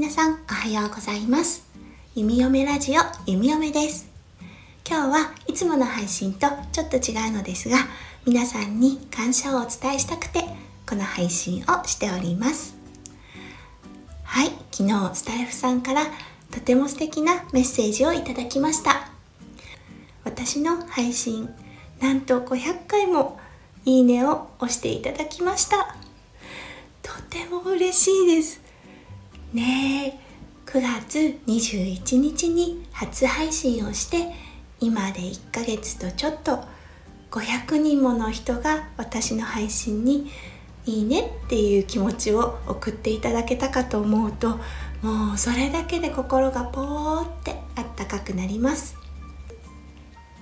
皆さんおはようございます。弓嫁ラジオ弓嫁です。今日はいつもの配信とちょっと違うのですが皆さんに感謝をお伝えしたくてこの配信をしております。はい昨日スタイフさんからとても素敵なメッセージをいただきました。私の配信なんと500回もいいねを押していただきました。とても嬉しいです。ねえ9月21日に初配信をして今で1ヶ月とちょっと500人もの人が私の配信にいいねっていう気持ちを送っていただけたかと思うともうそれだけで心がポーってあったかくなります。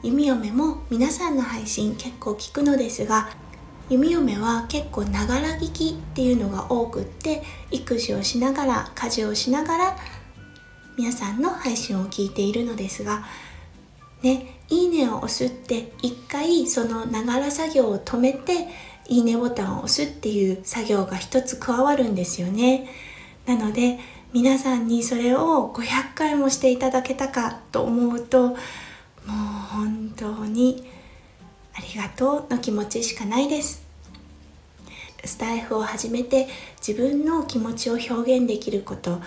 弓嫁も皆さんの配信結構聞くのですが弓嫁は結構ながら聞きっていうのが多くって育児をしながら家事をしながら皆さんの配信を聞いているのですがねいいねを押すって一回そのながら作業を止めていいねボタンを押すっていう作業が一つ加わるんですよね。なので皆さんにそれを500回もしていただけたかと思うともう本当にありがとうの気持ちしかないです。スタイフを始めて自分の気持ちを表現できること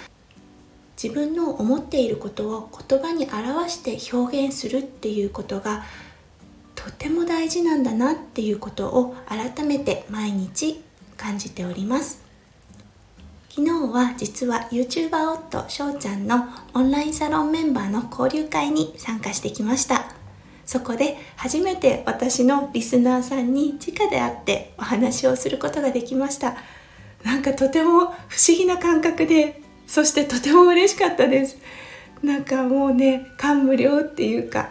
自分の思っていることを言葉に表して表現するっていうことがとても大事なんだなっていうことを改めて毎日感じております。昨日は実は YouTuber 夫翔ちゃんのオンラインサロンメンバーの交流会に参加してきました。そこで初めて私のリスナーさんに直で会ってお話をすることができました。なんかとても不思議な感覚でそしてとても嬉しかったです。なんかもうね感無量っていうか。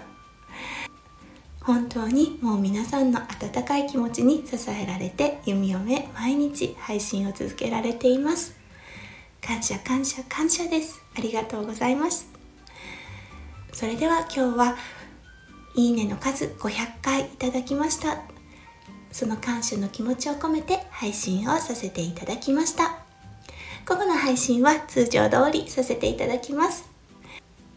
本当にもう皆さんの温かい気持ちに支えられて弓嫁毎日配信を続けられています。感謝感謝感謝です。ありがとうございます。それでは今日はいいねの数500回いただきました。その感謝の気持ちを込めて配信をさせていただきました。午後の配信は通常通りさせていただきます。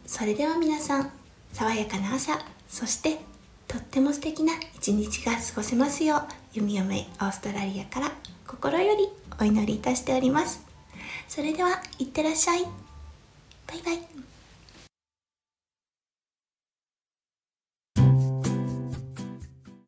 それでは皆さん爽やかな朝そしてとっても素敵な一日が過ごせますよう弓嫁オーストラリアから心よりお祈りいたしております。それではいってらっしゃい。バイバイ。